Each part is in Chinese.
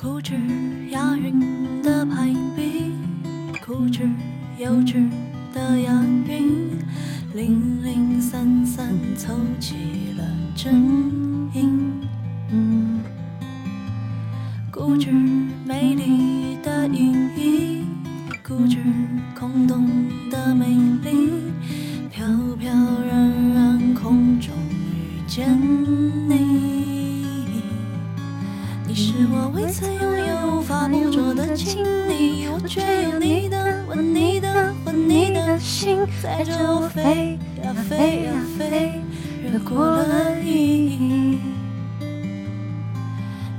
固执押韵的排比，固执幼稚的押韵，零零散散凑齐了正音。固执美丽的寓意，固执空洞的美丽，你是我未曾拥有、无法捕捉的亲昵，我却有你的吻、你的魂、你的心，载着我飞呀飞呀飞，越过了意义。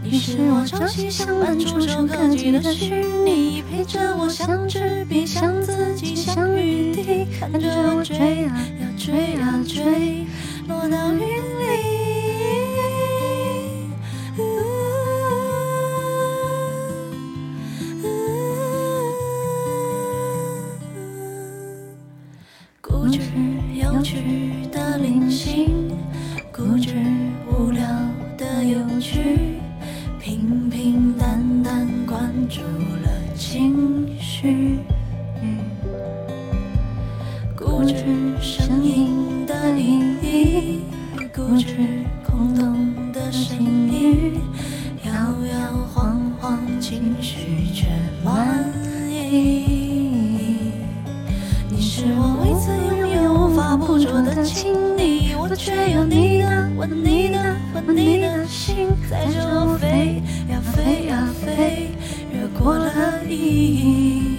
你是我朝夕相伴、触手可及的虚拟，陪着我像纸笔，像自己，像雨滴，看着我追啊呀追呀追，落到云里。固执有趣的灵性，固执无聊的有趣，平平淡淡关注了情绪。固执声音的意义，固执空洞的声音，亲昵，我却有你的吻、你的魂、你的心，载着我飞呀飞呀飞，越过了意义。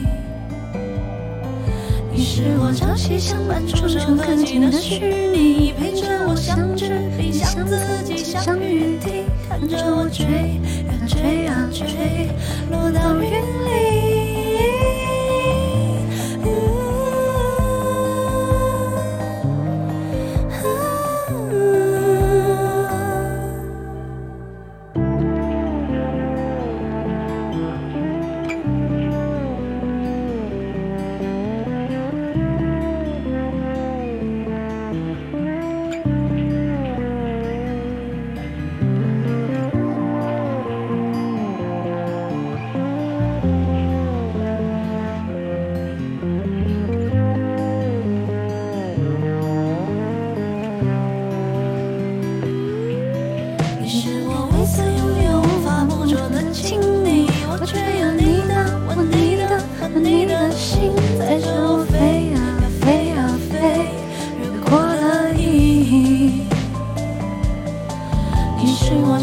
你是我朝夕相伴、触手可及的虚拟，陪着我像纸笔，像自己，像雨滴，看着我追呀追呀追，落到云里。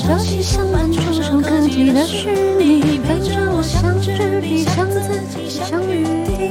朝夕相伴、触手可及的是你，陪着我像纸笔，像自己，像雨滴